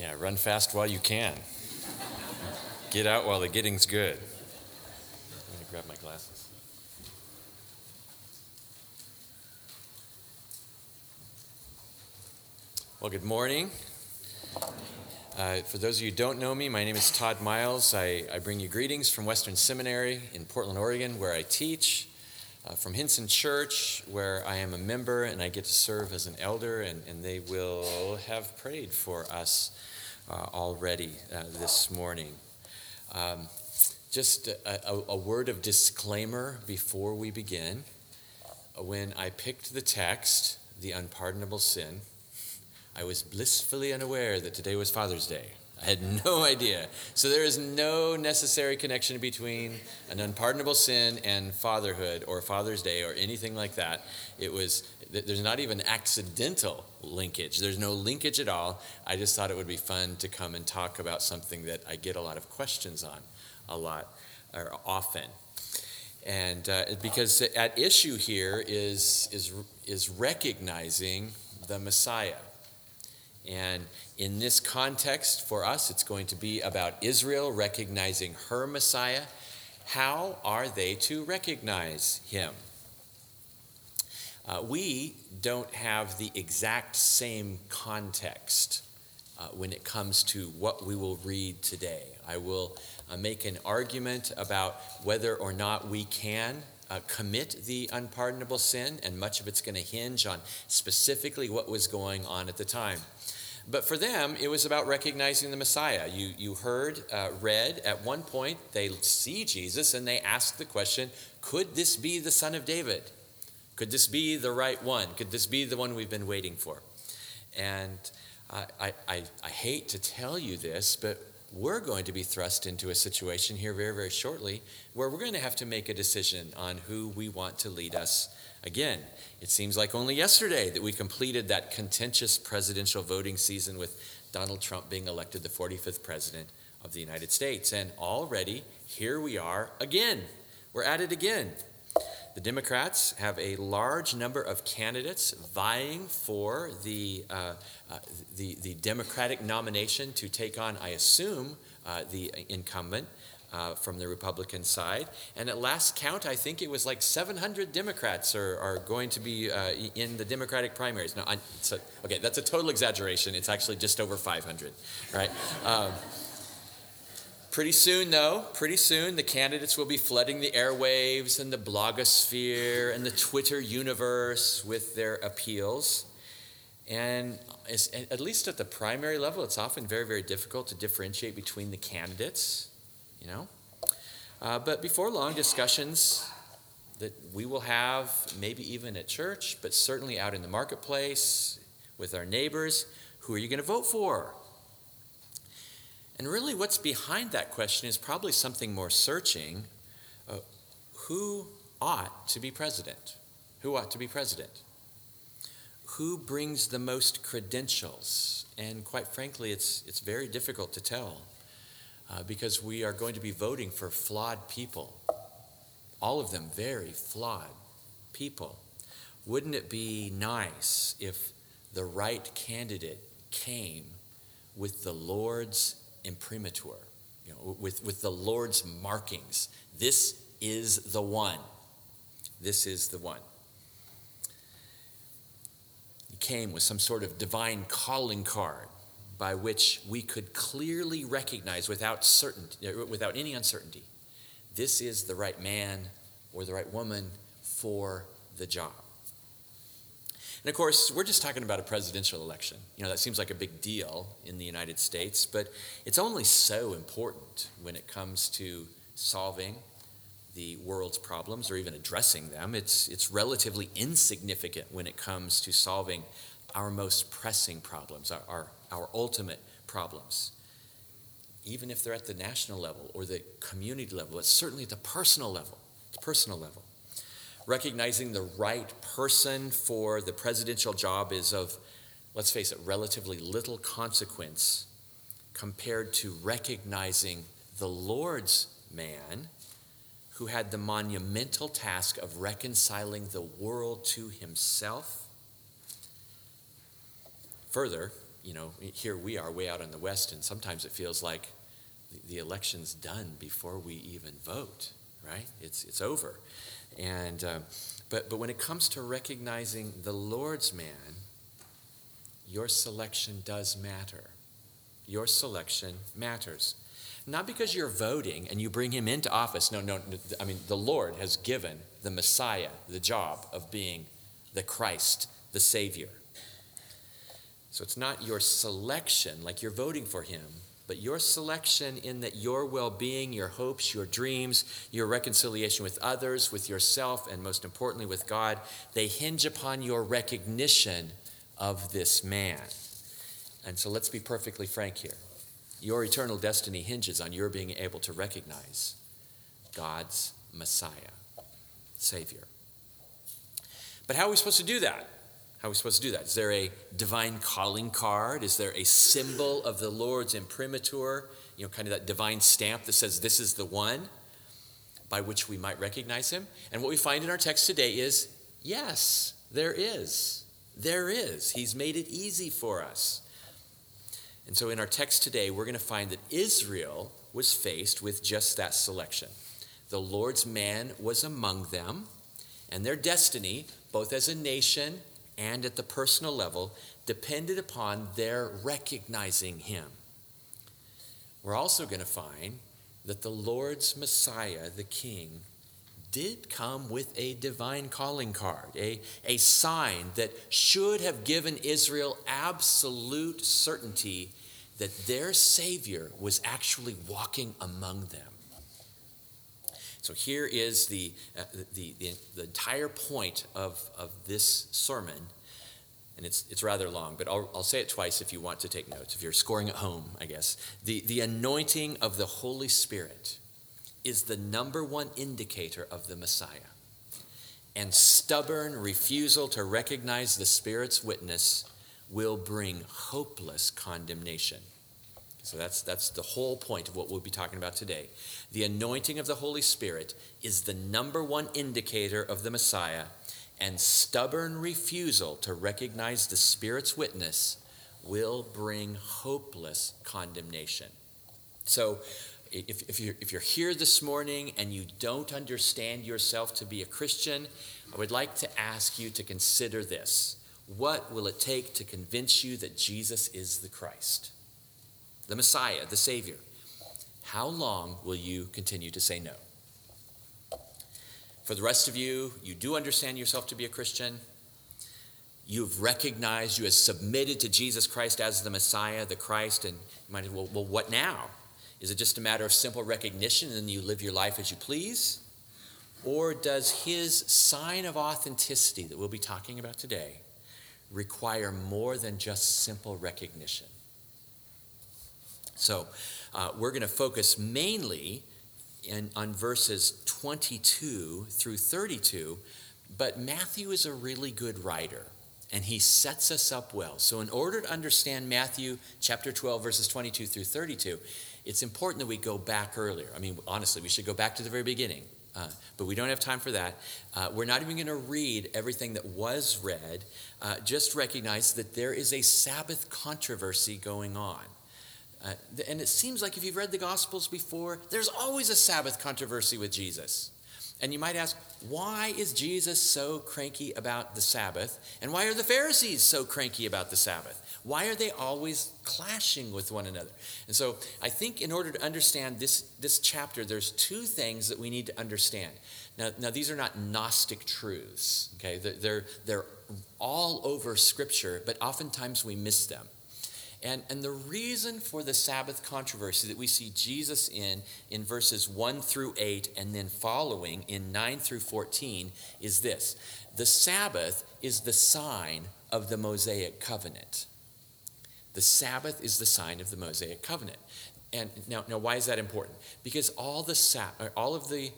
Yeah, run fast while you can. Get out while the getting's good. I'm going to grab my glasses. Well, good morning. Uh, for those of you who don't know me, my name is Todd Miles. I, I bring you greetings from Western Seminary in Portland, Oregon, where I teach uh, from Hinson Church, where I am a member and I get to serve as an elder, and, and they will have prayed for us uh, already uh, this morning. Um, just a, a, a, word of disclaimer before we begin. When I picked the text, the unpardonable sin, I was blissfully unaware that today was Father's Day. I had no idea. So there is no necessary connection between an unpardonable sin and fatherhood or Father's Day or anything like that. It was there's not even accidental linkage. There's no linkage at all. I just thought it would be fun to come and talk about something that I get a lot of questions on a lot or often. And uh, because at issue here is is is recognizing the Messiah. And in this context, for us, it's going to be about Israel recognizing her Messiah. How are they to recognize him? Uh, we don't have the exact same context uh, when it comes to what we will read today. I will uh, make an argument about whether or not we can uh, commit the unpardonable sin, and much of it's going to hinge on specifically what was going on at the time. But for them, it was about recognizing the Messiah. You, you heard, uh, read, at one point, they see Jesus and they ask the question could this be the Son of David? Could this be the right one? Could this be the one we've been waiting for? And I, I, I hate to tell you this, but we're going to be thrust into a situation here very, very shortly where we're going to have to make a decision on who we want to lead us again. It seems like only yesterday that we completed that contentious presidential voting season with Donald Trump being elected the 45th president of the United States. And already, here we are again. We're at it again. The Democrats have a large number of candidates vying for the, uh, uh, the, the, Democratic nomination to take on, I assume, uh, the incumbent. Uh, from the Republican side. And at last count, I think it was like 700 Democrats are, are going to be uh, in the Democratic primaries. No, I, so, okay, that's a total exaggeration. It's actually just over 500, right? Um, Pretty soon, though, pretty soon, the candidates will be flooding the airwaves and the blogosphere and the Twitter universe with their appeals. And at least at the primary level, it's often very, very difficult to differentiate between the candidates, you know. Uh, but before long, discussions that we will have, maybe even at church, but certainly out in the marketplace with our neighbors, who are you going to vote for? And really, what's behind that question is probably something more searching. Uh, who ought to be president? Who ought to be president? Who brings the most credentials? And quite frankly, it's, it's very difficult to tell uh, because we are going to be voting for flawed people. All of them very flawed people. Wouldn't it be nice if the right candidate came with the Lord's imprimatur, you know, with, with the Lord's markings. This is the one. This is the one. He came with some sort of divine calling card by which we could clearly recognize without certainty, uh, without any uncertainty, this is the right man or the right woman for the job. And of course, we're just talking about a presidential election. You know, that seems like a big deal in the United States, but it's only so important when it comes to solving the world's problems or even addressing them. It's, it's relatively insignificant when it comes to solving our most pressing problems, our, our, our ultimate problems. Even if they're at the national level or the community level, it's certainly at the personal level. It's personal level recognizing the right person for the presidential job is of, let's face it, relatively little consequence compared to recognizing the Lord's man who had the monumental task of reconciling the world to himself. Further, you know, here we are way out in the West, and sometimes it feels like the election's done before we even vote, right? It's, it's over. And, uh, but, but when it comes to recognizing the Lord's man, your selection does matter. Your selection matters. Not because you're voting and you bring him into office. No, no, I mean, the Lord has given the Messiah the job of being the Christ, the Savior. So it's not your selection, like you're voting for him, but your selection in that your well being, your hopes, your dreams, your reconciliation with others, with yourself, and most importantly with God, they hinge upon your recognition of this man. And so let's be perfectly frank here. Your eternal destiny hinges on your being able to recognize God's Messiah, Savior. But how are we supposed to do that? How are we supposed to do that? Is there a divine calling card? Is there a symbol of the Lord's imprimatur? You know, kind of that divine stamp that says this is the one by which we might recognize him? And what we find in our text today is yes, there is. There is. He's made it easy for us. And so in our text today, we're going to find that Israel was faced with just that selection. The Lord's man was among them, and their destiny, both as a nation and at the personal level depended upon their recognizing him. We're also going to find that the Lord's Messiah, the King, did come with a divine calling card, a, a sign that should have given Israel absolute certainty that their Savior was actually walking among them. So here is the, uh, the, the, the, entire point of, of this sermon. And it's, it's rather long, but I'll, I'll say it twice if you want to take notes, if you're scoring at home, I guess. The, the anointing of the Holy Spirit is the number one indicator of the Messiah. And stubborn refusal to recognize the Spirit's witness will bring hopeless condemnation. So that's, that's the whole point of what we'll be talking about today. The anointing of the Holy Spirit is the number one indicator of the Messiah, and stubborn refusal to recognize the Spirit's witness will bring hopeless condemnation. So, if, if, you're, if you're here this morning and you don't understand yourself to be a Christian, I would like to ask you to consider this. What will it take to convince you that Jesus is the Christ? The Messiah, the Savior, how long will you continue to say no? For the rest of you, you do understand yourself to be a Christian. You've recognized, you have submitted to Jesus Christ as the Messiah, the Christ, and you might well, well, what now? Is it just a matter of simple recognition and you live your life as you please? Or does his sign of authenticity that we'll be talking about today require more than just simple recognition? So uh, we're going to focus mainly in, on verses 22 through 32, but Matthew is a really good writer and he sets us up well. So, in order to understand Matthew chapter 12, verses 22 through 32, it's important that we go back earlier. I mean, honestly, we should go back to the very beginning, uh, but we don't have time for that. Uh, we're not even going to read everything that was read. Uh, just recognize that there is a Sabbath controversy going on. Uh, and it seems like if you've read the Gospels before, there's always a Sabbath controversy with Jesus. And you might ask, why is Jesus so cranky about the Sabbath? And why are the Pharisees so cranky about the Sabbath? Why are they always clashing with one another? And so I think in order to understand this, this chapter, there's two things that we need to understand. Now, now these are not Gnostic truths, okay? They're, they're, they're all over Scripture, but oftentimes we miss them. And, and the reason for the Sabbath controversy that we see Jesus in in verses 1 through 8 and then following in 9 through 14 is this the Sabbath is the sign of the Mosaic covenant. The Sabbath is the sign of the Mosaic covenant. And now, now why is that important? Because all, the, all of the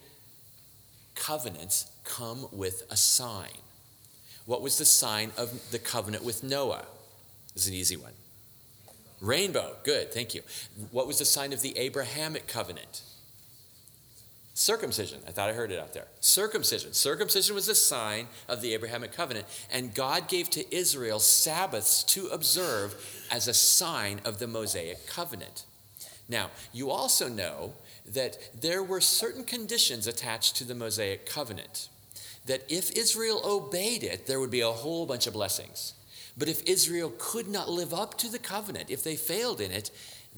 covenants come with a sign. What was the sign of the covenant with Noah? This is an easy one. Rainbow. Good. Thank you. What was the sign of the Abrahamic covenant? Circumcision. I thought I heard it out there. Circumcision. Circumcision was a sign of the Abrahamic covenant, and God gave to Israel Sabbaths to observe as a sign of the Mosaic covenant. Now, you also know that there were certain conditions attached to the Mosaic covenant. That if Israel obeyed it, there would be a whole bunch of blessings. But if Israel could not live up to the covenant, if they failed in it,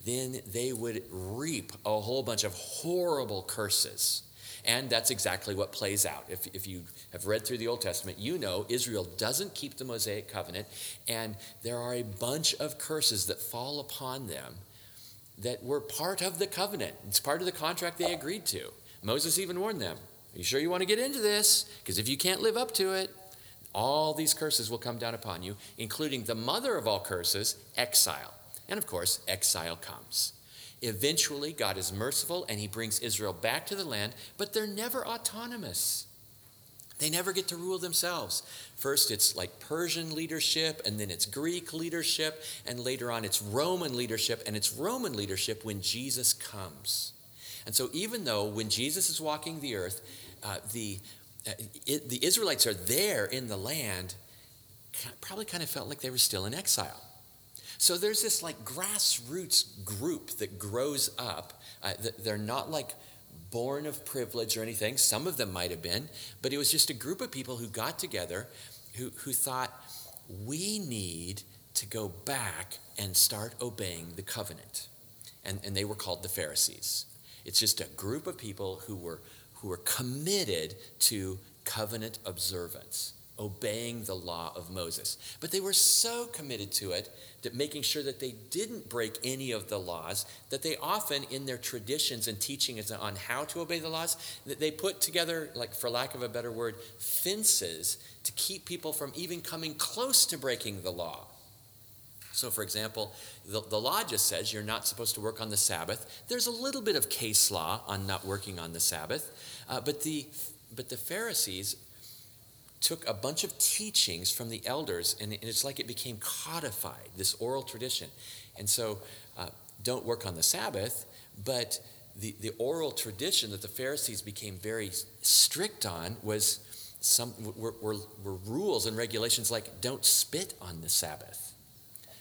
then they would reap a whole bunch of horrible curses. And that's exactly what plays out. If, if you have read through the Old Testament, you know Israel doesn't keep the Mosaic covenant, and there are a bunch of curses that fall upon them that were part of the covenant. It's part of the contract they agreed to. Moses even warned them Are you sure you want to get into this? Because if you can't live up to it, all these curses will come down upon you, including the mother of all curses, exile. And of course, exile comes. Eventually, God is merciful and he brings Israel back to the land, but they're never autonomous. They never get to rule themselves. First, it's like Persian leadership, and then it's Greek leadership, and later on, it's Roman leadership, and it's Roman leadership when Jesus comes. And so, even though when Jesus is walking the earth, uh, the, it, the Israelites are there in the land, probably kind of felt like they were still in exile. So there's this like grassroots group that grows up. Uh, they're not like born of privilege or anything. Some of them might have been, but it was just a group of people who got together who, who thought, we need to go back and start obeying the covenant. And, and they were called the Pharisees. It's just a group of people who were, who were committed to covenant observance obeying the law of Moses. But they were so committed to it that making sure that they didn't break any of the laws, that they often, in their traditions and teachings on how to obey the laws, that they put together, like for lack of a better word, fences to keep people from even coming close to breaking the law. So, for example, the, the law just says you're not supposed to work on the Sabbath. There's a little bit of case law on not working on the Sabbath, uh, but the but the Pharisees took a bunch of teachings from the elders, and it's like it became codified, this oral tradition. And so, uh, don't work on the Sabbath, but the, the oral tradition that the Pharisees became very strict on was some were, were, were rules and regulations like don't spit on the Sabbath.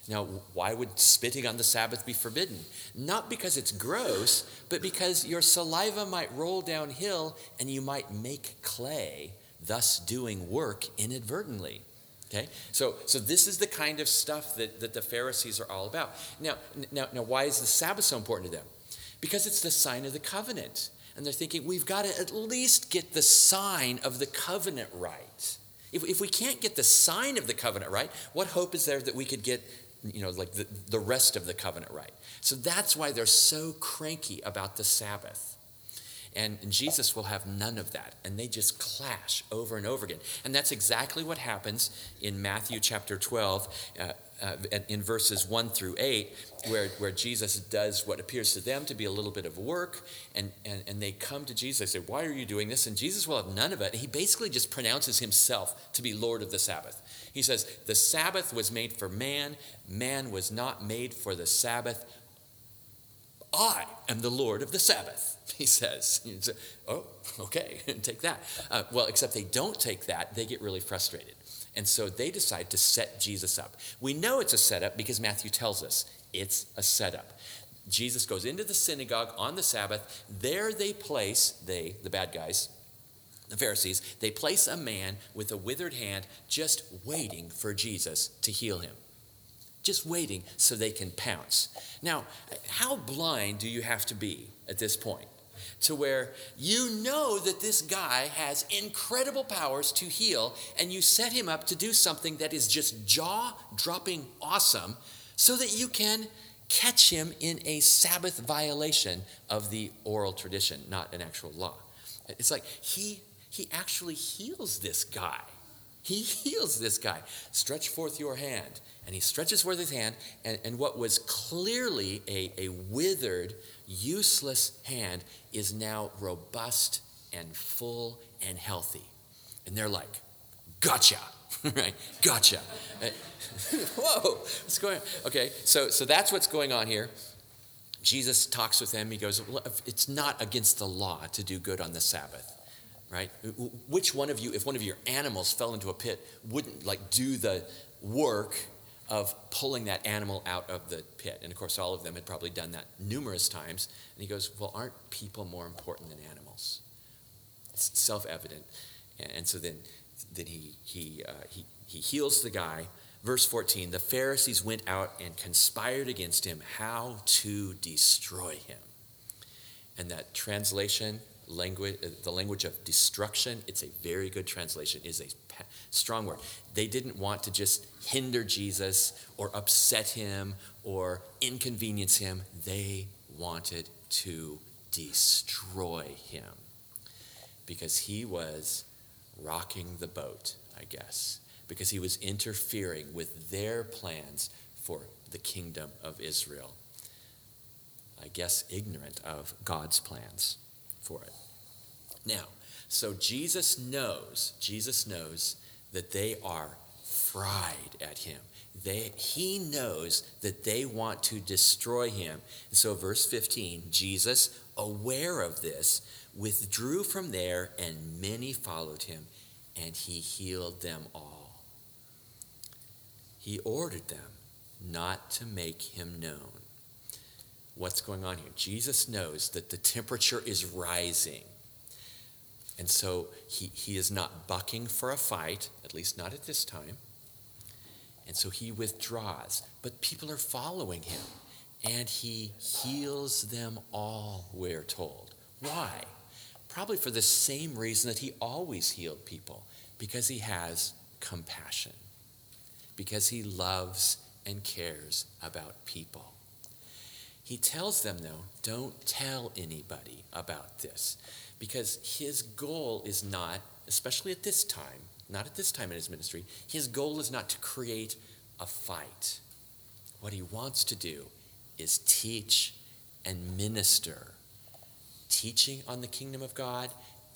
Now, why would spitting on the Sabbath be forbidden? Not because it's gross, but because your saliva might roll downhill and you might make clay thus doing work inadvertently. Okay? So, so this is the kind of stuff that, that the Pharisees are all about. Now, now, now, why is the Sabbath so important to them? Because it's the sign of the covenant. And they're thinking, we've got to at least get the sign of the covenant right. If, if we can't get the sign of the covenant right, what hope is there that we could get, you know, like the, the rest of the covenant right? So that's why they're so cranky about the Sabbath. And Jesus will have none of that. And they just clash over and over again. And that's exactly what happens in Matthew chapter 12. Uh, uh, in verses 1 through 8, where, where Jesus does what appears to them to be a little bit of work, and, and, and they come to Jesus. They say, Why are you doing this? And Jesus will have none of it. He basically just pronounces himself to be Lord of the Sabbath. He says, The Sabbath was made for man, man was not made for the Sabbath. I am the Lord of the Sabbath, he says. Say, oh, okay, take that. Uh, well, except they don't take that, they get really frustrated. And so they decide to set Jesus up. We know it's a setup because Matthew tells us it's a setup. Jesus goes into the synagogue on the Sabbath. There they place, they, the bad guys, the Pharisees, they place a man with a withered hand just waiting for Jesus to heal him just waiting so they can pounce. Now, how blind do you have to be at this point? To where you know that this guy has incredible powers to heal, and you set him up to do something that is just jaw dropping awesome so that you can catch him in a Sabbath violation of the oral tradition, not an actual law. It's like he, he actually heals this guy. He heals this guy. Stretch forth your hand. And he stretches forth his hand, and, and what was clearly a, a withered, useless hand is now robust and full and healthy. And they're like, gotcha, right? Gotcha. Uh, whoa, what's going on? Okay, so, so that's what's going on here. Jesus talks with them. He goes, It's not against the law to do good on the Sabbath, right? Which one of you, if one of your animals fell into a pit, wouldn't like do the work of pulling that animal out of the pit? And of course, all of them had probably done that numerous times. And he goes, Well, aren't people more important than animals? It's self evident. And so then, then he, he, uh, he, he heals the guy Verse 14 the Pharisees went out and conspired against him how to destroy him. And that translation, language, uh, the language of destruction, it's a very good translation, is a strong word. They didn't want to just hinder Jesus or upset him or inconvenience him. They wanted to destroy him because he was rocking the boat, I guess because he was interfering with their plans for the kingdom of Israel. I guess ignorant of God's plans for it. Now, so Jesus knows, Jesus knows that they are fried at him. They, he knows that they want to destroy him. And so, verse 15 Jesus, aware of this, withdrew from there, and many followed him, and he healed them all he ordered them not to make him known. What's going on here? Jesus knows that the temperature is rising. And so he, he is not bucking for a fight, at least not at this time. And so he withdraws. But people are following him. And he heals them all, we're told. Why? Probably for the same reason that he always healed people because he has compassion because he loves and cares about people. He tells them, though, don't tell anybody about this because his goal is not, especially at this time, not at this time in his ministry, his goal is not to create a fight. What he wants to do is teach and minister, teaching on the kingdom of God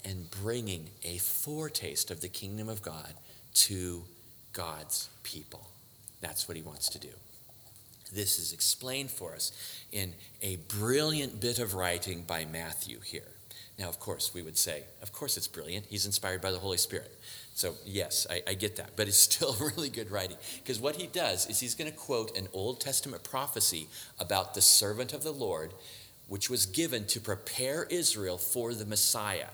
and bringing a foretaste of the kingdom of God to God's people. That's what he wants to do. This is explained for us in a brilliant bit of writing by Matthew here. Now, of course, we would say, of course it's brilliant. He's inspired by the Holy Spirit. So, yes, I, I get that. But it's still really good writing. Because what he does is he's going to quote an Old Testament prophecy about the servant of the Lord, which was given to prepare Israel for the Messiah.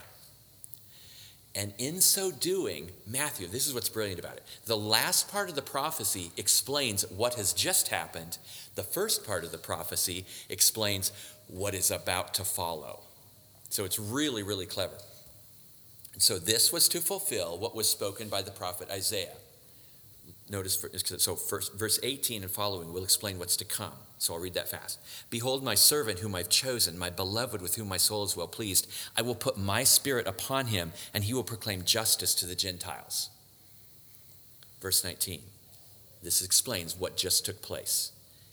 And in so doing, Matthew, this is what's brilliant about it. The last part of the prophecy explains what has just happened. The first part of the prophecy explains what is about to follow. So it's really, really clever. And so this was to fulfill what was spoken by the prophet Isaiah. Notice, so first, verse 18 and following will explain what's to come. So I'll read that fast. Behold, my servant whom I've chosen, my beloved with whom my soul is well pleased. I will put my spirit upon him, and he will proclaim justice to the Gentiles. Verse 19. This explains what just took place.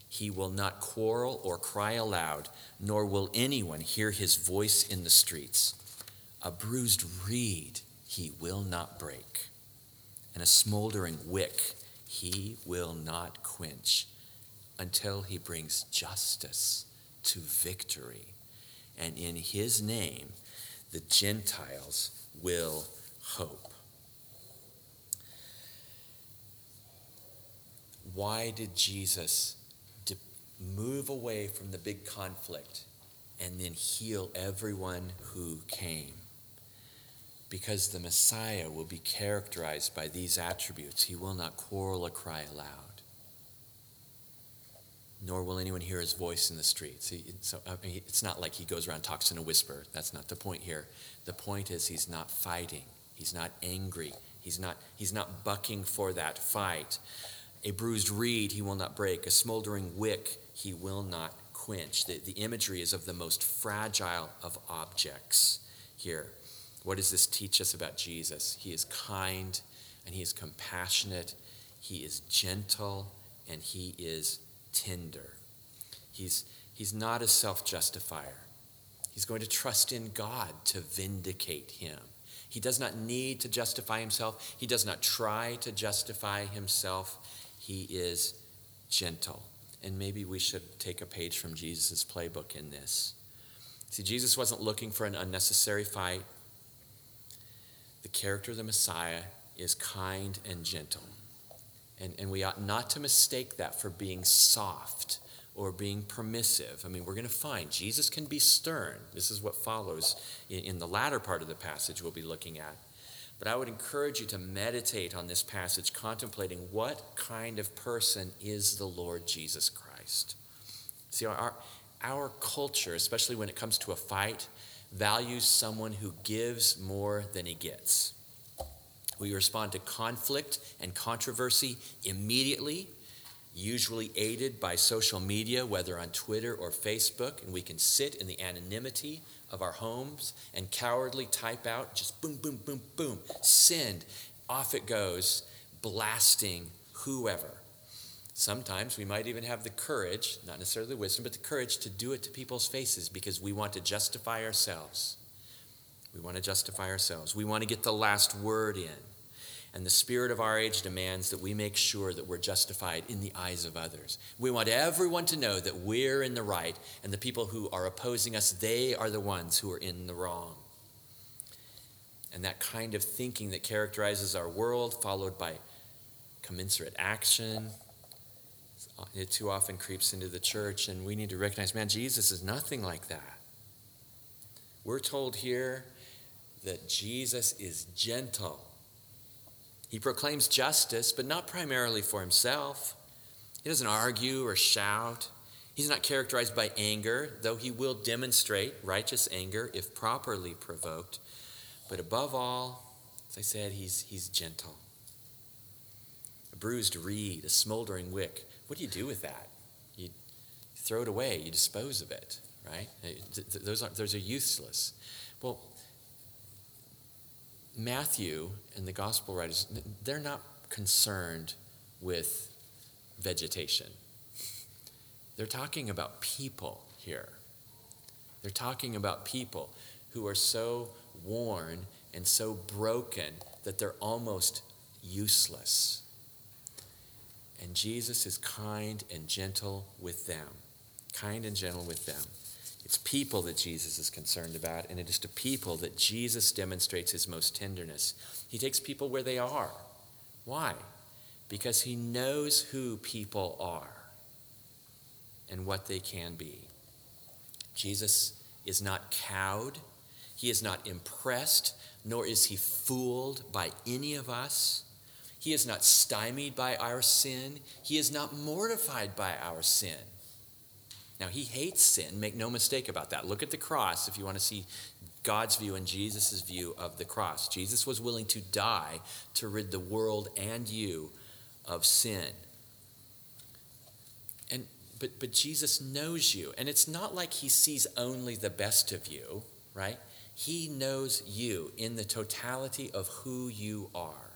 He will not quarrel or cry aloud, nor will anyone hear his voice in the streets. A bruised reed he will not break, and a smoldering wick he will not quench until he brings justice to victory. And in his name, the Gentiles will hope. Why did Jesus move away from the big conflict and then heal everyone who came? Because the Messiah will be characterized by these attributes. He will not quarrel or cry aloud, nor will anyone hear his voice in the streets. He, so, I mean, it's not like he goes around talks in a whisper. That's not the point here. The point is he's not fighting. He's not angry. He's not, he's not bucking for that fight. A bruised reed he will not break. A smoldering wick he will not quench. The, the imagery is of the most fragile of objects here. What does this teach us about Jesus? He is kind and he is compassionate, he is gentle, and he is tender. He's, he's not a self justifier. He's going to trust in God to vindicate him. He does not need to justify himself, he does not try to justify himself. He is gentle and maybe we should take a page from Jesus' playbook in this. See, Jesus wasn't looking for an unnecessary fight. The character of the Messiah is kind and gentle. And, and we ought not to mistake that for being soft or being permissive. I mean, we're going to find Jesus can be stern. This is what follows in, in the latter part of the passage we'll be looking at. But I would encourage you to meditate on this passage, contemplating what kind of person is the Lord Jesus Christ. See, our, our culture, especially when it comes to a fight, values someone who gives more than he gets. We respond to conflict and controversy immediately, usually aided by social media, whether on Twitter or Facebook, and we can sit in the anonymity of our homes and cowardly type out just boom, boom, boom, boom, send. Off it goes, blasting whoever. Sometimes we might even have the courage, not necessarily the wisdom, but the courage to do it to people's faces because we want to justify ourselves. We want to justify ourselves. We want to get the last word in. And the spirit of our age demands that we make sure that we're justified in the eyes of others. We want everyone to know that we're in the right, and the people who are opposing us, they are the ones who are in the wrong. And that kind of thinking that characterizes our world, followed by commensurate action, Uh, it too often creeps into the church, and we need to recognize man, Jesus is nothing like that. We're told here that Jesus is gentle he proclaims justice, but not primarily for himself. He doesn't argue or shout. He's not characterized by anger, though he will demonstrate righteous anger if properly provoked. But above all, as I said, he's, he's gentle. A bruised reed, a smoldering wick. What do you do with that? You throw it away, you dispose of it, right? Those are, those are useless. Well, Matthew and the gospel writers, they're not concerned with vegetation. They're talking about people here. They're talking about people who are so worn and so broken that they're almost useless. And Jesus is kind and gentle with them. Kind and gentle with them. It's people that Jesus is concerned about, and it is to people that Jesus demonstrates his most tenderness. He takes people where they are. Why? Because he knows who people are and what they can be. Jesus is not cowed, he is not impressed, nor is he fooled by any of us. He is not stymied by our sin, he is not mortified by our sin. Now, he hates sin, make no mistake about that. Look at the cross if you want to see God's view and Jesus' view of the cross. Jesus was willing to die to rid the world and you of sin. And but but Jesus knows you, and it's not like he sees only the best of you, right? He knows you in the totality of who you are.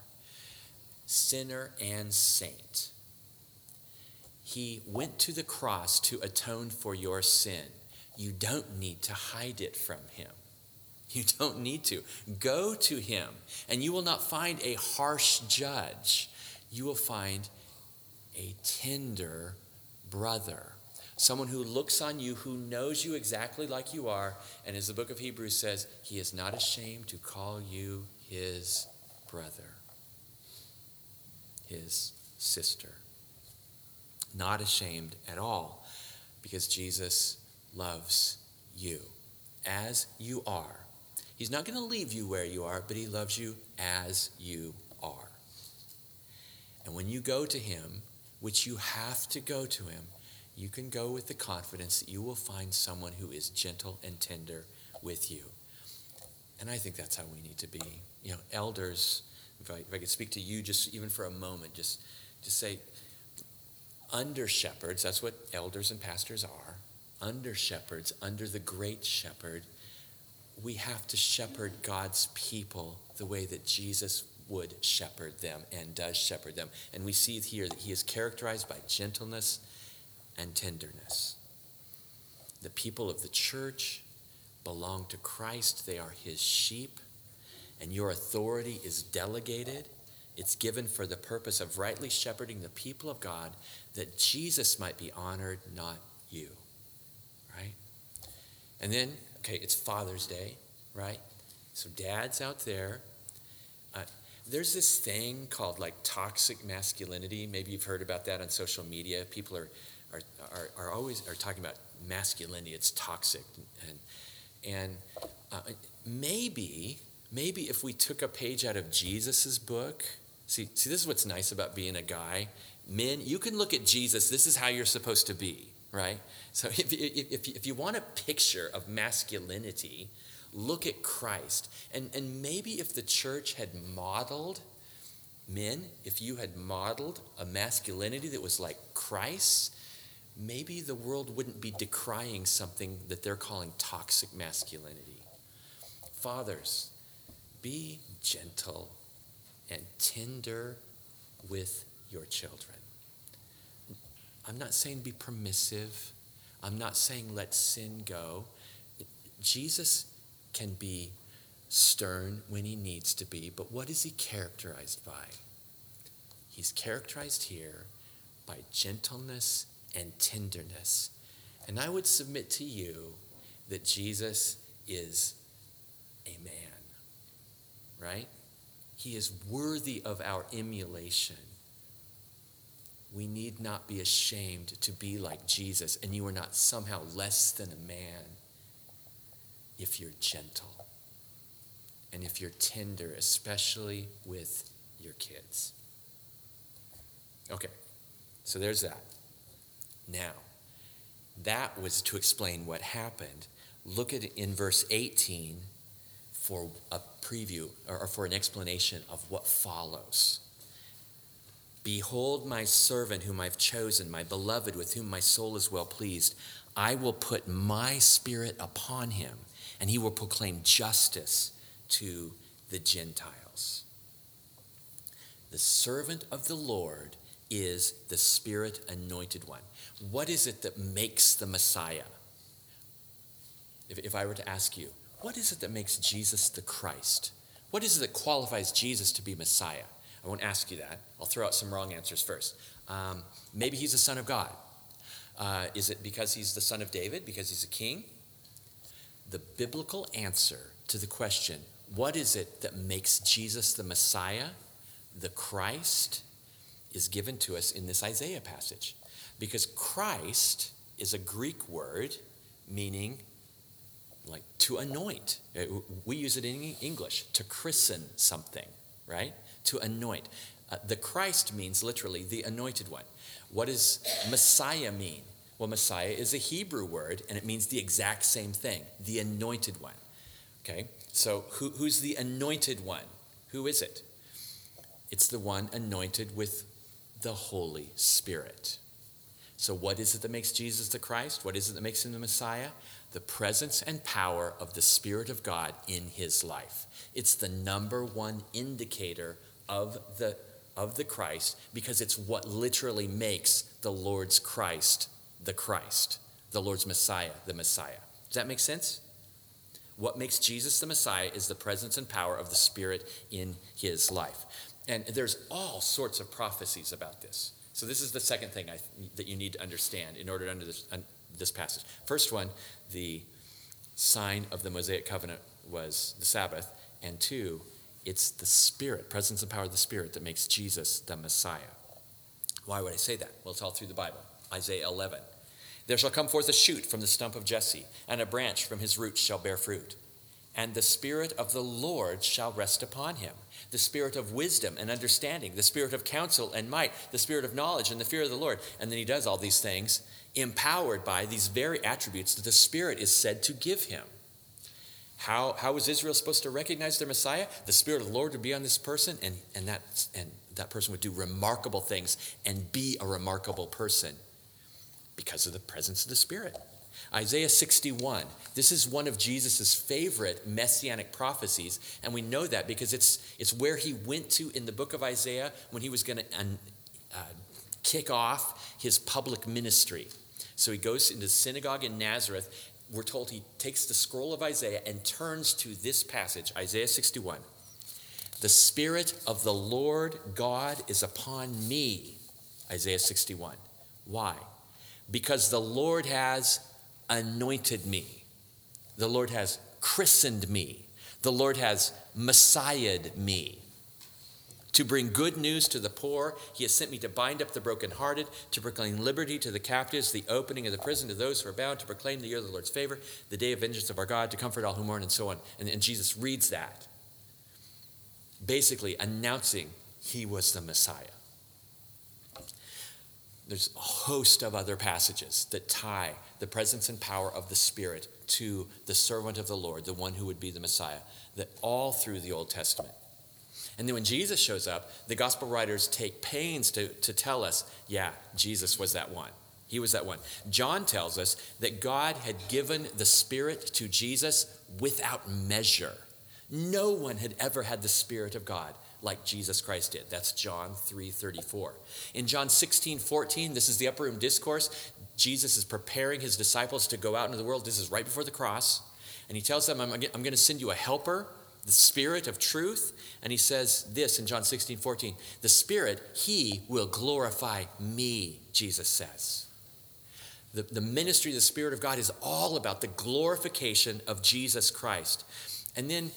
Sinner and saint. He went to the cross to atone for your sin. You don't need to hide it from him. You don't need to. Go to him, and you will not find a harsh judge. You will find a tender brother, someone who looks on you, who knows you exactly like you are, and as the book of Hebrews says, he is not ashamed to call you his brother, his sister not ashamed at all because Jesus loves you as you are. He's not going to leave you where you are, but He loves you as you are. And when you go to Him, which you have to go to Him, you can go with the confidence that you will find someone who is gentle and tender with you. And I think that's how we need to be. You know, elders, if I, if I could speak to you just even for a moment, just, just say, under shepherds, that's what elders and pastors are, under shepherds, under the great shepherd, we have to shepherd God's people the way that Jesus would shepherd them and does shepherd them. And we see here that he is characterized by gentleness and tenderness. The people of the church belong to Christ, they are his sheep, and your authority is delegated It's given for the purpose of rightly shepherding the people of God that Jesus might be honored, not you. Right? And then, okay, it's Father's Day, right? So, dads out there, uh, there's this thing called like toxic masculinity. Maybe you've heard about that on social media. People are, are, are, are always are talking about masculinity. It's toxic. And, and uh, maybe, maybe if we took a page out of Jesus's book, see, see, this is what's nice about being a guy. Men, you can look at Jesus. This is how you're supposed to be, right? So if, if, if, if you want a picture of masculinity, look at Christ. And, and maybe if the church had modeled, men, if you had modeled a masculinity that was like Christ, maybe the world wouldn't be decrying something that they're calling toxic masculinity. Fathers, be gentle and tender with your children. I'm not saying be permissive. I'm not saying let sin go. Jesus can be stern when he needs to be, but what is he characterized by? He's characterized here by gentleness and tenderness. And I would submit to you that Jesus is a man, right? He is worthy of our emulation. We need not be ashamed to be like Jesus, and you are not somehow less than a man if you're gentle and if you're tender, especially with your kids. Okay, so there's that. Now, that was to explain what happened. Look at in verse 18 for a preview or for an explanation of what follows. Behold, my servant whom I've chosen, my beloved with whom my soul is well pleased. I will put my spirit upon him and he will proclaim justice to the Gentiles. The servant of the Lord is the Spirit anointed one. What is it that makes the Messiah? If, if I were to ask you, what is it that makes Jesus the Christ? What is it that qualifies Jesus to be Messiah? I won't ask you that. I'll throw out some wrong answers first. Um, maybe he's the Son of God. Uh, is it because he's the son of David, because he's a king? the biblical answer to the question, what is it that makes Jesus the Messiah, the Christ, is given to us in this Isaiah passage. Because Christ is a Greek word meaning like to anoint. Uh, we use it in English, to christen something, right? To anoint. Uh, the Christ means literally the anointed one. What does Messiah mean? Well, Messiah is a Hebrew word, and it means the exact same thing the anointed one. Okay? So, who, who's the anointed one? Who is it? It's the one anointed with the Holy Spirit. So, what is it that makes Jesus the Christ? What is it that makes him the Messiah? The presence and power of the Spirit of God in his life. It's the number one indicator of the, of the Christ because it's what literally makes the Lord's Christ the Christ, the Lord's Messiah, the Messiah. Does that make sense? What makes Jesus the Messiah is the presence and power of the Spirit in his life. And there's all sorts of prophecies about this. So, this is the second thing I, that you need to understand in order to understand this passage. First one, the sign of the Mosaic covenant was the Sabbath. And two, it's the Spirit, presence and power of the Spirit, that makes Jesus the Messiah. Why would I say that? Well, it's all through the Bible. Isaiah 11. There shall come forth a shoot from the stump of Jesse, and a branch from his roots shall bear fruit. And the Spirit of the Lord shall rest upon him the Spirit of wisdom and understanding, the Spirit of counsel and might, the Spirit of knowledge and the fear of the Lord. And then he does all these things, empowered by these very attributes that the Spirit is said to give him. How, how was Israel supposed to recognize their Messiah? The Spirit of the Lord would be on this person, and, and, that, and that person would do remarkable things and be a remarkable person because of the presence of the Spirit. Isaiah 61, this is one of Jesus' favorite messianic prophecies, and we know that because it's, it's where he went to in the book of Isaiah when he was going to uh, kick off his public ministry. So he goes into the synagogue in Nazareth. We're told he takes the scroll of Isaiah and turns to this passage, Isaiah 61. The The Spirit of the Lord God is upon me. Isaiah 61. Why? Because the Lord has anointed me. The Lord has christened me. The Lord has messiahed me. To bring good news to the poor, he has sent me to bind up the brokenhearted, to proclaim liberty to the captives, the opening of the prison to those who are bound, to proclaim the year of the Lord's favor, the day of vengeance of our God, to comfort all who mourn, and so on. And, and Jesus reads that, basically announcing he was the Messiah. There's a host of other passages that tie the presence and power of the Spirit to the servant of the Lord, the one who would be the Messiah, that all through the Old Testament. And then when Jesus shows up, the gospel writers take pains to, to tell us, yeah, Jesus was that one. He was that one. John tells us that God had given the Spirit to Jesus without measure. No one had ever had the Spirit of God like Jesus Christ did. That's John 3:34. In John 16, 14, this is the upper room discourse. Jesus is preparing his disciples to go out into the world. This is right before the cross. And he tells them, I'm, I'm going to send you a helper, the Spirit of truth. And he says this in John 16, 14 The Spirit, he will glorify me, Jesus says. The, the ministry of the Spirit of God is all about the glorification of Jesus Christ. And then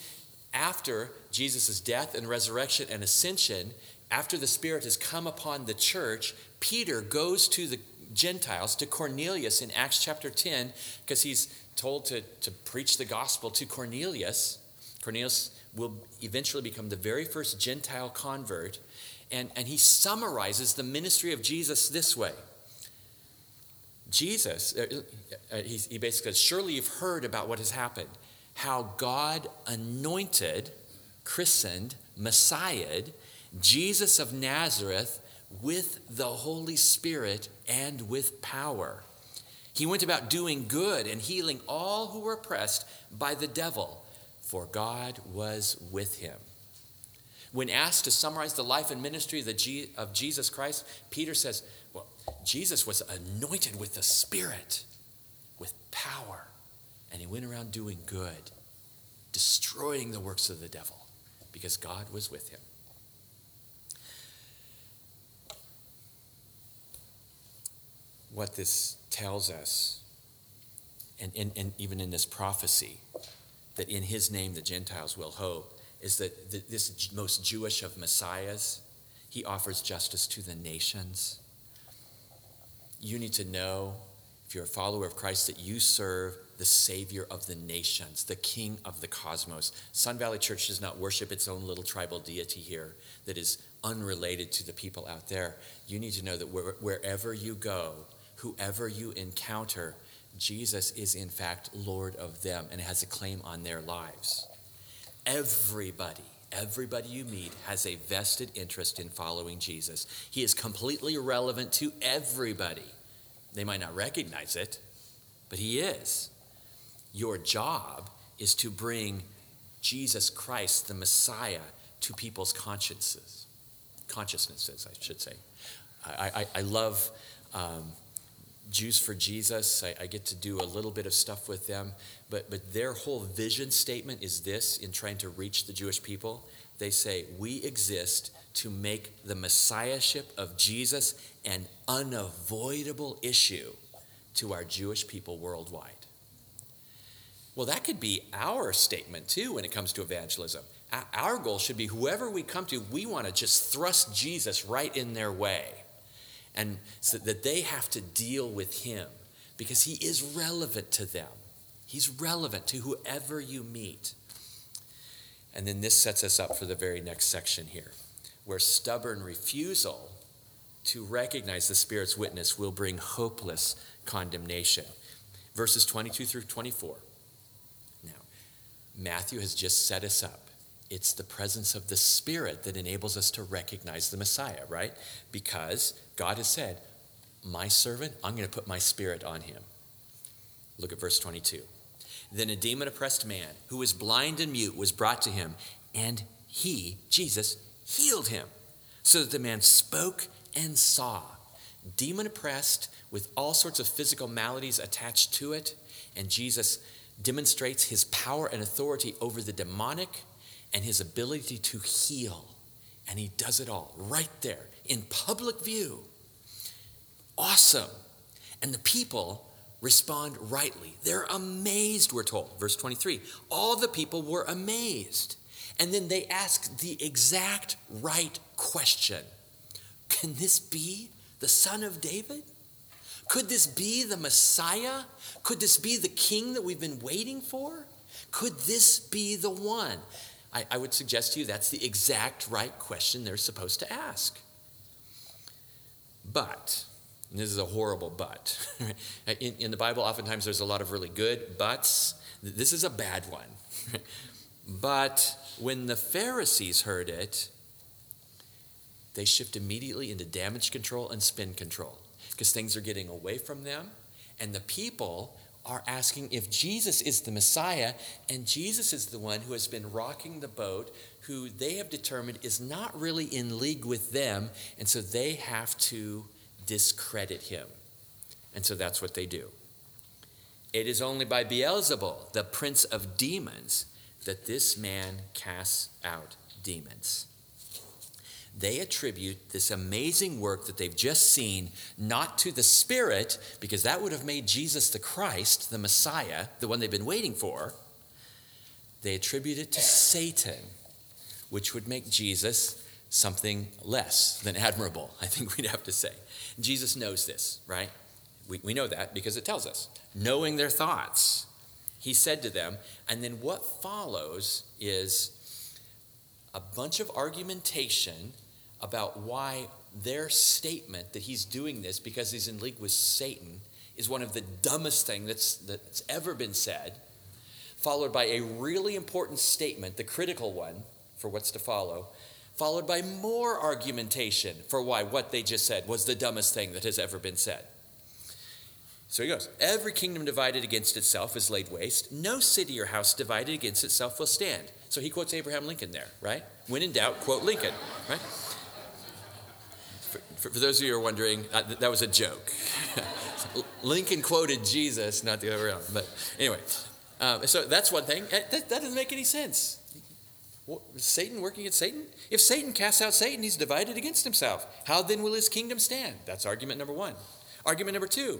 after Jesus' death and resurrection and ascension, after the Spirit has come upon the church, Peter goes to the Gentiles, to Cornelius in Acts chapter 10, because he's told to, to preach the gospel to Cornelius. Cornelius will eventually become the very first Gentile convert. And, and he summarizes the ministry of Jesus this way Jesus, uh, uh, he, he basically says, Surely you've heard about what has happened how God anointed, christened, messiahed Jesus of Nazareth with the Holy Spirit and with power. He went about doing good and healing all who were oppressed by the devil, for God was with him. When asked to summarize the life and ministry of Jesus Christ, Peter says, Well, Jesus was anointed with the Spirit, with power went around doing good, destroying the works of the devil because God was with him. What this tells us, and, and, and even in this prophecy, that in his name the Gentiles will hope, is that this most Jewish of messiahs, he offers justice to the nations. You need to know, if you're a follower of Christ, that you serve the Savior of the nations, the King of the cosmos. Sun Valley Church does not worship its own little tribal deity here that is unrelated to the people out there. You need to know that wherever you go, whoever you encounter, Jesus is in fact Lord of them and has a claim on their lives. Everybody, everybody you meet has a vested interest in following Jesus. He is completely relevant to everybody. They might not recognize it, but He is. Your job is to bring Jesus Christ, the Messiah, to people's consciences, consciousnesses, I should say. I, I, I love um, Jews for Jesus. I, I, get to do a little bit of stuff with them, but, but their whole vision statement is this in trying to reach the Jewish people. They say, We exist to make the messiahship of Jesus an unavoidable issue to our Jewish people worldwide. Well, that could be our statement too when it comes to evangelism. Our goal should be whoever we come to, we want to just thrust Jesus right in their way. And so that they have to deal with him because he is relevant to them. He's relevant to whoever you meet. And then this sets us up for the very next section here, where stubborn refusal to recognize the Spirit's witness will bring hopeless condemnation. Verses 22 through 24. Matthew has just set us up. It's the presence of the Spirit that enables us to recognize the Messiah, right? Because God has said, My servant, I'm going to put my Spirit on him. Look at verse 22. Then a demon oppressed man who was blind and mute was brought to him, and he, Jesus, healed him, so that the man spoke and saw. Demon oppressed with all sorts of physical maladies attached to it, and Jesus demonstrates his power and authority over the demonic and his ability to heal. And he does it all right there in public view. Awesome. And the people respond rightly. They're amazed, we're told. Verse 23 All the people were amazed. And then they ask the exact right question Can this be the son of David? Could this be the Messiah? Could this be the king that we've been waiting for? Could this be the one? I, I would suggest to you that's the exact right question they're supposed to ask. But, this is a horrible but. in, in the Bible, oftentimes there's a lot of really good buts. This is a bad one. but when the Pharisees heard it, they shift immediately into damage control and spin control because things are getting away from them. And the people are asking if Jesus is the Messiah, and Jesus is the one who has been rocking the boat, who they have determined is not really in league with them, and so they have to discredit him. And so that's what they do. It is only by Beelzebul, the prince of demons, that this man casts out demons they attribute this amazing work that they've just seen not to the Spirit, because that would have made Jesus the Christ, the Messiah, the one they've been waiting for. They attribute it to Satan, which would make Jesus something less than admirable, I think we'd have to say. Jesus knows this, right? We, we know that because it tells us. Knowing their thoughts, he said to them, and then what follows is a bunch of argumentation about why their statement that he's doing this because he's in league with Satan is one of the dumbest things that's, that's ever been said, followed by a really important statement, the critical one for what's to follow, followed by more argumentation for why what they just said was the dumbest thing that has ever been said. So he goes, Every kingdom divided against itself is laid waste. No city or house divided against itself will stand. So he quotes Abraham Lincoln there, right? When in doubt, quote Lincoln, right? For, for, those of you who are wondering, uh, that was a joke. Lincoln quoted Jesus, not the other way around. But anyway, um, so that's one thing. That, that doesn't make any sense. Satan working at Satan? If Satan casts out Satan, he's divided against himself. How then will his kingdom stand? That's argument number one. Argument number two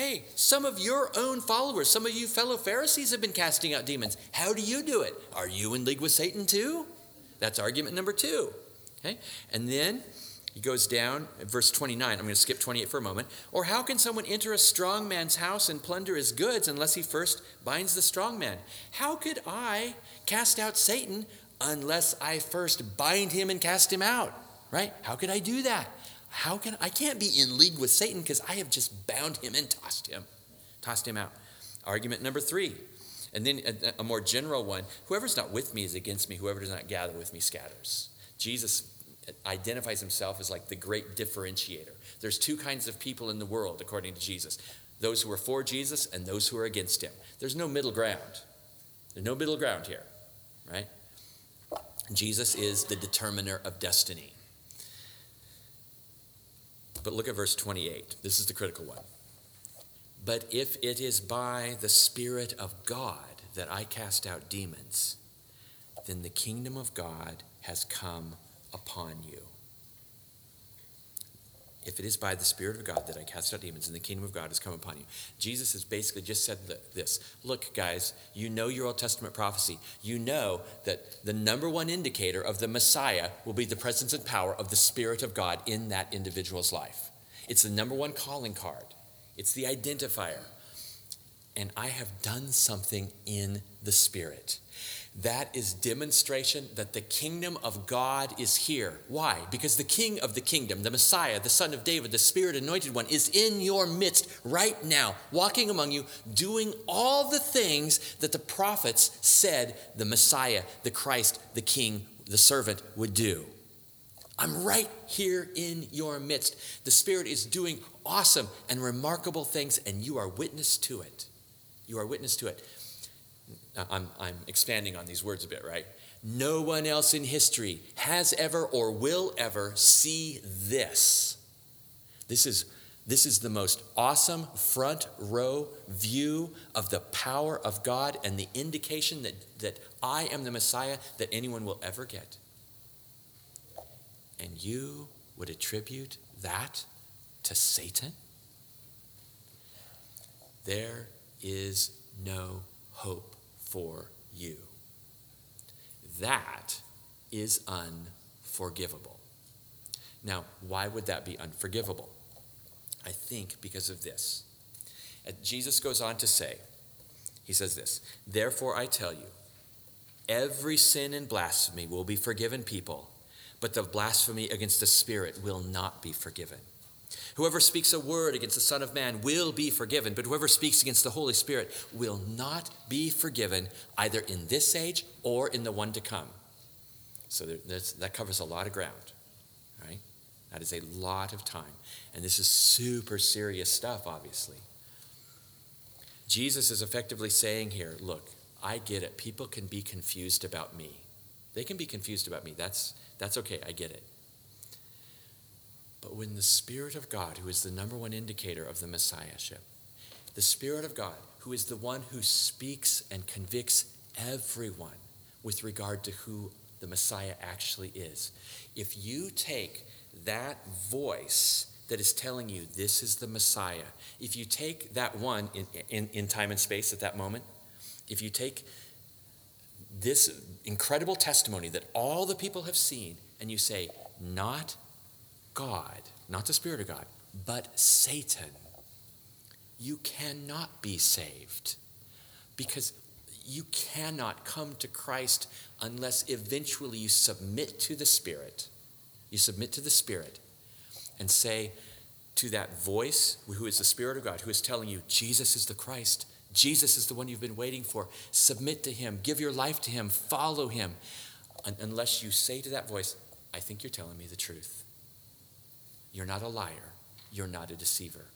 hey, some of your own followers, some of you fellow Pharisees have been casting out demons. How do you do it? Are you in league with Satan too? That's argument number two. Okay? And then he goes down, verse 29. I'm going to skip 28 for a moment. Or how can someone enter a strong man's house and plunder his goods unless he first binds the strong man? How could I cast out Satan unless I first bind him and cast him out? Right? How could I do that? How can I can't be in league with Satan because I have just bound him and tossed him, tossed him out. Argument number three. And then a, a more general one whoever's not with me is against me, whoever does not gather with me scatters. Jesus identifies himself as like the great differentiator. There's two kinds of people in the world, according to Jesus those who are for Jesus and those who are against him. There's no middle ground. There's no middle ground here, right? Jesus is the determiner of destiny. But look at verse 28. This is the critical one. But if it is by the Spirit of God that I cast out demons, then the kingdom of God has come upon you. If it is by the Spirit of God that I cast out demons and the kingdom of God has come upon you. Jesus has basically just said this Look, guys, you know your Old Testament prophecy. You know that the number one indicator of the Messiah will be the presence and power of the Spirit of God in that individual's life. It's the number one calling card, it's the identifier. And I have done something in the Spirit. That is demonstration that the kingdom of God is here. Why? Because the king of the kingdom, the Messiah, the son of David, the spirit anointed one, is in your midst right now, walking among you, doing all the things that the prophets said the Messiah, the Christ, the king, the servant would do. I'm right here in your midst. The Spirit is doing awesome and remarkable things, and you are witness to it. You are witness to it. I'm, I'm expanding on these words a bit, right? No one else in history has ever or will ever see this. This is This is the most awesome front row view of the power of God and the indication that, that I am the Messiah that anyone will ever get. And you would attribute that to Satan? There is no hope for you. That is unforgivable. Now, why would that be unforgivable? I think because of this. Jesus goes on to say, he says this, Therefore I tell you, every sin and blasphemy will be forgiven people, but the blasphemy against the Spirit will not be forgiven. Whoever speaks a word against the Son of Man will be forgiven, but whoever speaks against the Holy Spirit will not be forgiven either in this age or in the one to come. So that covers a lot of ground, right? That is a lot of time. And this is super serious stuff, obviously. Jesus is effectively saying here look, I get it. People can be confused about me. They can be confused about me. That's, that's okay. I get it. But when the Spirit of God, who is the number one indicator of the Messiahship, the Spirit of God, who is the one who speaks and convicts everyone with regard to who the Messiah actually is, if you take that voice that is telling you this is the Messiah, if you take that one in, in, in time and space at that moment, if you take this incredible testimony that all the people have seen and you say, not God, not the Spirit of God, but Satan, you cannot be saved because you cannot come to Christ unless eventually you submit to the Spirit. You submit to the Spirit and say to that voice, who is the Spirit of God, who is telling you, Jesus is the Christ, Jesus is the one you've been waiting for. Submit to Him, give your life to Him, follow Him. Unless you say to that voice, I think you're telling me the truth. You're not a liar. You're not a deceiver.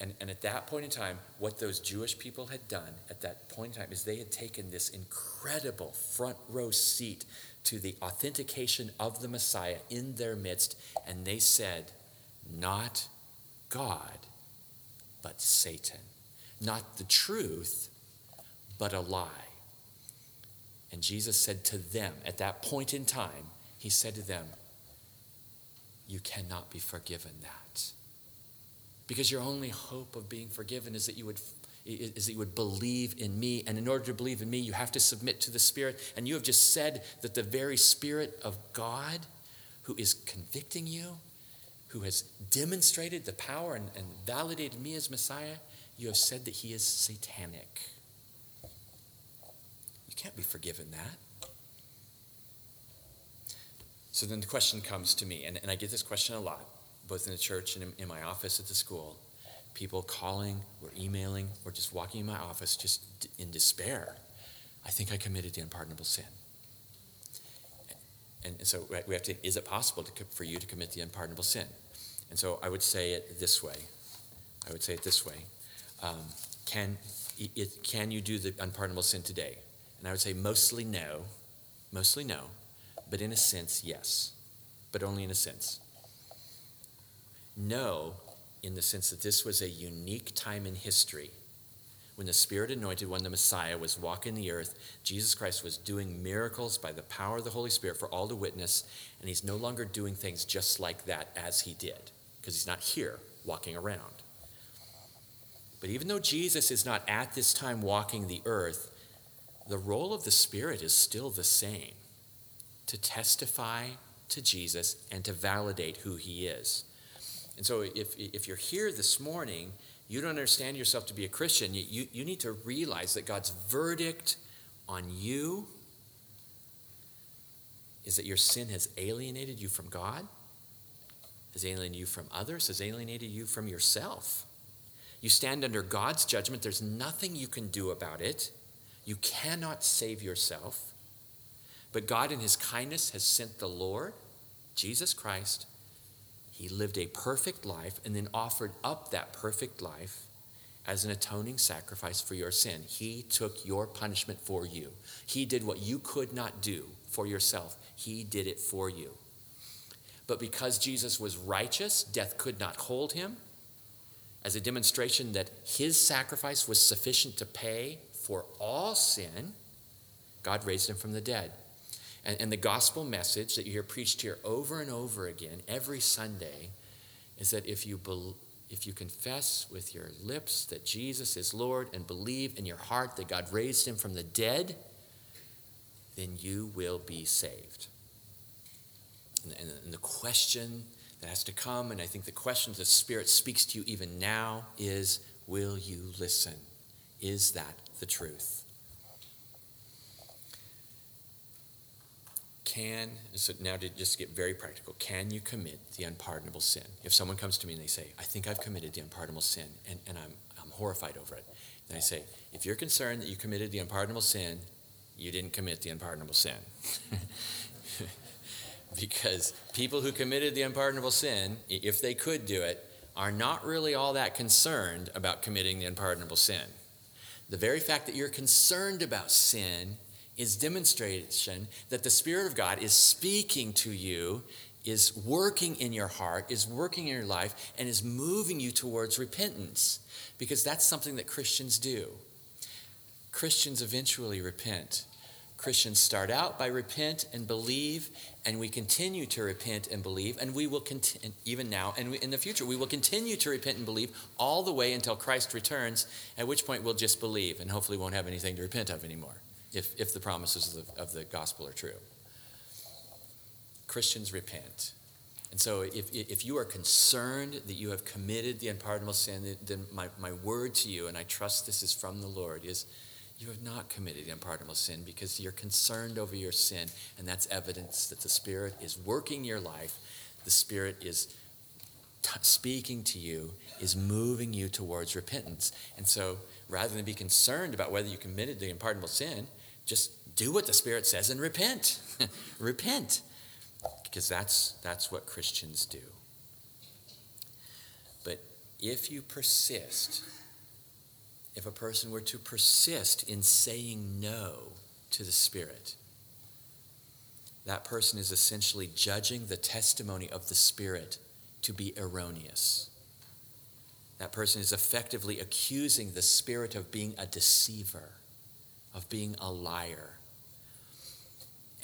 And, and at that point in time, what those Jewish people had done at that point in time is they had taken this incredible front row seat to the authentication of the Messiah in their midst, and they said, Not God, but Satan. Not the truth, but a lie. And Jesus said to them at that point in time, He said to them, you cannot be forgiven that. Because your only hope of being forgiven is that you would is that you would believe in me. And in order to believe in me, you have to submit to the Spirit. And you have just said that the very Spirit of God, who is convicting you, who has demonstrated the power and, and validated me as Messiah, you have said that he is satanic. You can't be forgiven that. So then the question comes to me, and, and I get this question a lot, both in the church and in, in my office at the school. People calling or emailing or just walking in my office just in despair. I think I committed the unpardonable sin. And so we have to, is it possible to, for you to commit the unpardonable sin? And so I would say it this way. I would say it this way. Um, can, it, can you do the unpardonable sin today? And I would say mostly no. Mostly no but in a sense, yes, but only in a sense. No, in the sense that this was a unique time in history when the Spirit anointed one, the Messiah, was walking the earth. Jesus Christ was doing miracles by the power of the Holy Spirit for all to witness, and he's no longer doing things just like that as he did, because he's not here walking around. But even though Jesus is not at this time walking the earth, the role of the Spirit is still the same to testify to Jesus and to validate who he is. And so, if, if you're here this morning, you don't understand yourself to be a Christian, you, you, you need to realize that God's verdict on you is that your sin has alienated you from God, has alienated you from others, has alienated you from yourself. You stand under God's judgment. There's nothing you can do about it. You cannot save yourself. But God, in His kindness, has sent the Lord, Jesus Christ. He lived a perfect life and then offered up that perfect life as an atoning sacrifice for your sin. He took your punishment for you. He did what you could not do for yourself, He did it for you. But because Jesus was righteous, death could not hold him. as a demonstration that his sacrifice was sufficient to pay for all sin, God raised him from the dead. And, and the gospel message that you hear preached here over and over again every Sunday is that if you, be, if you confess with your lips that Jesus is Lord and believe in your heart that God raised him from the dead, then you will be saved. And, and, and the question that has to come, and I think the question the Spirit speaks to you even now is will you listen? Is that the truth? Can, so now to just get very practical, can you commit the unpardonable sin? If someone comes to me and they say, I think I've committed the unpardonable sin, and, and I'm, I'm horrified over it, then I say, if you're concerned that you committed the unpardonable sin, you didn't commit the unpardonable sin. because people who committed the unpardonable sin, if they could do it, are not really all that concerned about committing the unpardonable sin. The very fact that you're concerned about sin is demonstration that the Spirit of God is speaking to you, is working in your heart, is working in your life, and is moving you towards repentance. Because that's something that Christians do. Christians eventually repent. Christians start out by repent and believe, and we continue to repent and believe, and we will continue, even now and in the future, we will continue to repent and believe all the way until Christ returns, at which point we'll just believe and hopefully won't have anything to repent of anymore, if, if the promises of the, of the gospel are true. Christians repent. And so, if, if you are concerned that you have committed the unpardonable sin, then my, my word to you, and I trust this is from the Lord, is you have not committed the unpardonable sin because you're concerned over your sin, and that's evidence that the Spirit is working your life. The Spirit is t- speaking to you, is moving you towards repentance. And so, rather than be concerned about whether you committed the unpardonable sin, just do what the Spirit says and repent. repent. Because that's, that's what Christians do. But if you persist, if a person were to persist in saying no to the Spirit, that person is essentially judging the testimony of the Spirit to be erroneous. That person is effectively accusing the Spirit of being a deceiver, of being a liar.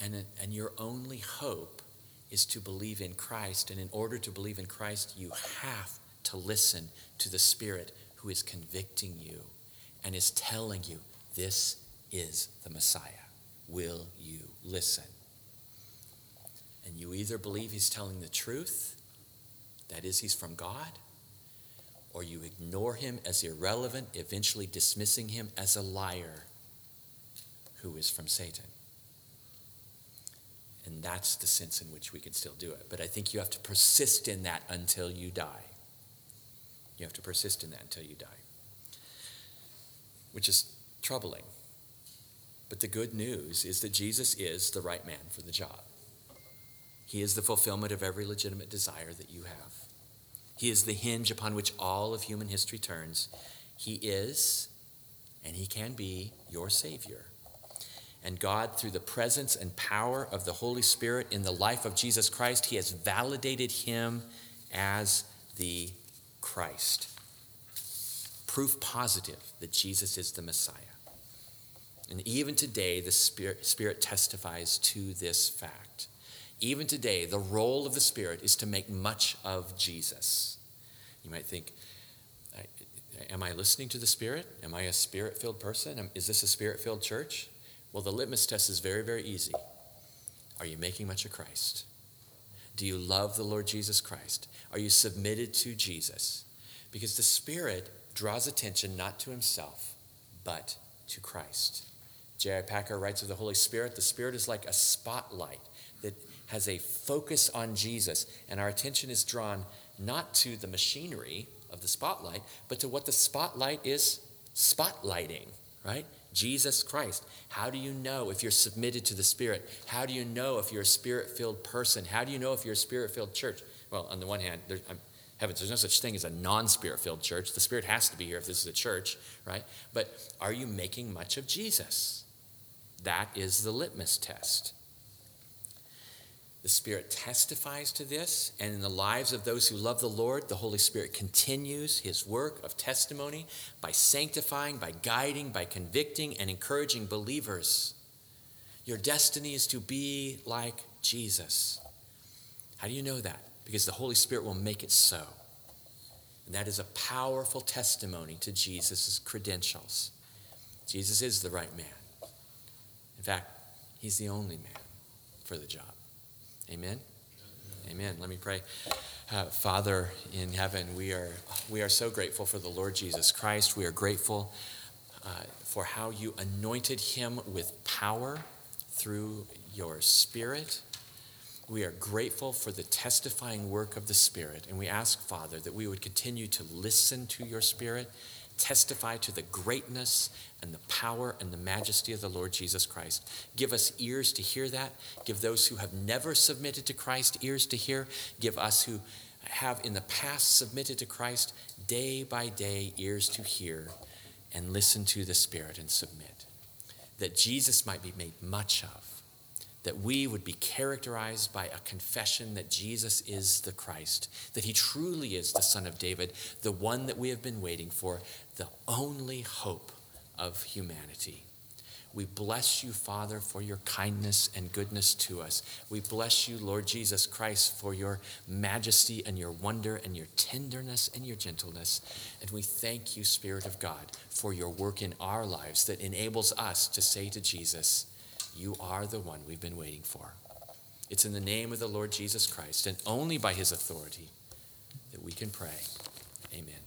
And, and your only hope is to believe in Christ. And in order to believe in Christ, you have to listen to the Spirit who is convicting you and is telling you, this is the Messiah. Will you listen? And you either believe he's telling the truth, that is, he's from God, or you ignore him as irrelevant, eventually dismissing him as a liar who is from Satan. And that's the sense in which we can still do it. But I think you have to persist in that until you die. You have to persist in that until you die which is troubling. But the good news is that Jesus is the right man for the job. He is the fulfillment of every legitimate desire that you have. He is the hinge upon which all of human history turns. He is, and He can be, your Savior. And God, through the presence and power of the Holy Spirit in the life of Jesus Christ, He has validated Him as the Christ proof positive that Jesus is the Messiah. And even today, the Spirit, Spirit testifies to this fact. Even today, the role of the Spirit is to make much of Jesus. You might think, Am I listening to the Spirit? Am I a spirit filled person? Is this a spirit filled church? Well, the litmus test is very, very easy. Are you making much of Christ? Do you love the Lord Jesus Christ? Are you submitted to Jesus? Because the Spirit draws attention not to himself, but to Christ. J.I. Packer writes of the Holy Spirit the Spirit is like a spotlight has a focus on Jesus, and our attention is drawn not to the machinery of the spotlight, but to what the spotlight is spotlighting, right? Jesus Christ. How do you know if you're submitted to the Spirit? How do you know if you're a spirit filled person? How do you know if you're a spirit filled church? Well, on the one hand, I'm heavens. There's no such thing as a non spirit filled church. The Spirit has to be here if this is a church, right? But are you making much of Jesus? That is the litmus test. The Spirit testifies to this, and in the lives of those who love the Lord, the Holy Spirit continues his work of testimony by sanctifying, by guiding, by convicting, and encouraging believers. Your destiny is to be like Jesus. How do you know that? Because the Holy Spirit will make it so. And that is a powerful testimony to Jesus' credentials. Jesus is the right man. In fact, he's the only man for the job. Amen? Amen. Let me pray. Uh, Father in heaven, we are, we are so grateful for the Lord Jesus Christ. We are grateful uh, for how you anointed him with power through your Spirit. We are grateful for the testifying work of the Spirit. And we ask, Father, that we would continue to listen to your Spirit testify to the greatness and the power and the majesty of the Lord Jesus Christ. Give us ears to hear that. Give those who have never submitted to Christ ears to hear. Give us who have in the past submitted to Christ day by day ears to hear and listen to the Spirit and submit. That Jesus might be made much of that we would be characterized by a confession that Jesus is the Christ, that he truly is the Son of David, the one that we have been waiting for, the only hope of humanity. We bless you, Father, for your kindness and goodness to us. We bless you, Lord Jesus Christ, for your majesty and your wonder and your tenderness and your gentleness. And we thank you, Spirit of God, for your work in our lives that enables us to say to Jesus, you are the one we've been waiting for. It's in the name of the Lord Jesus Christ and only by his authority that we can pray. Amen.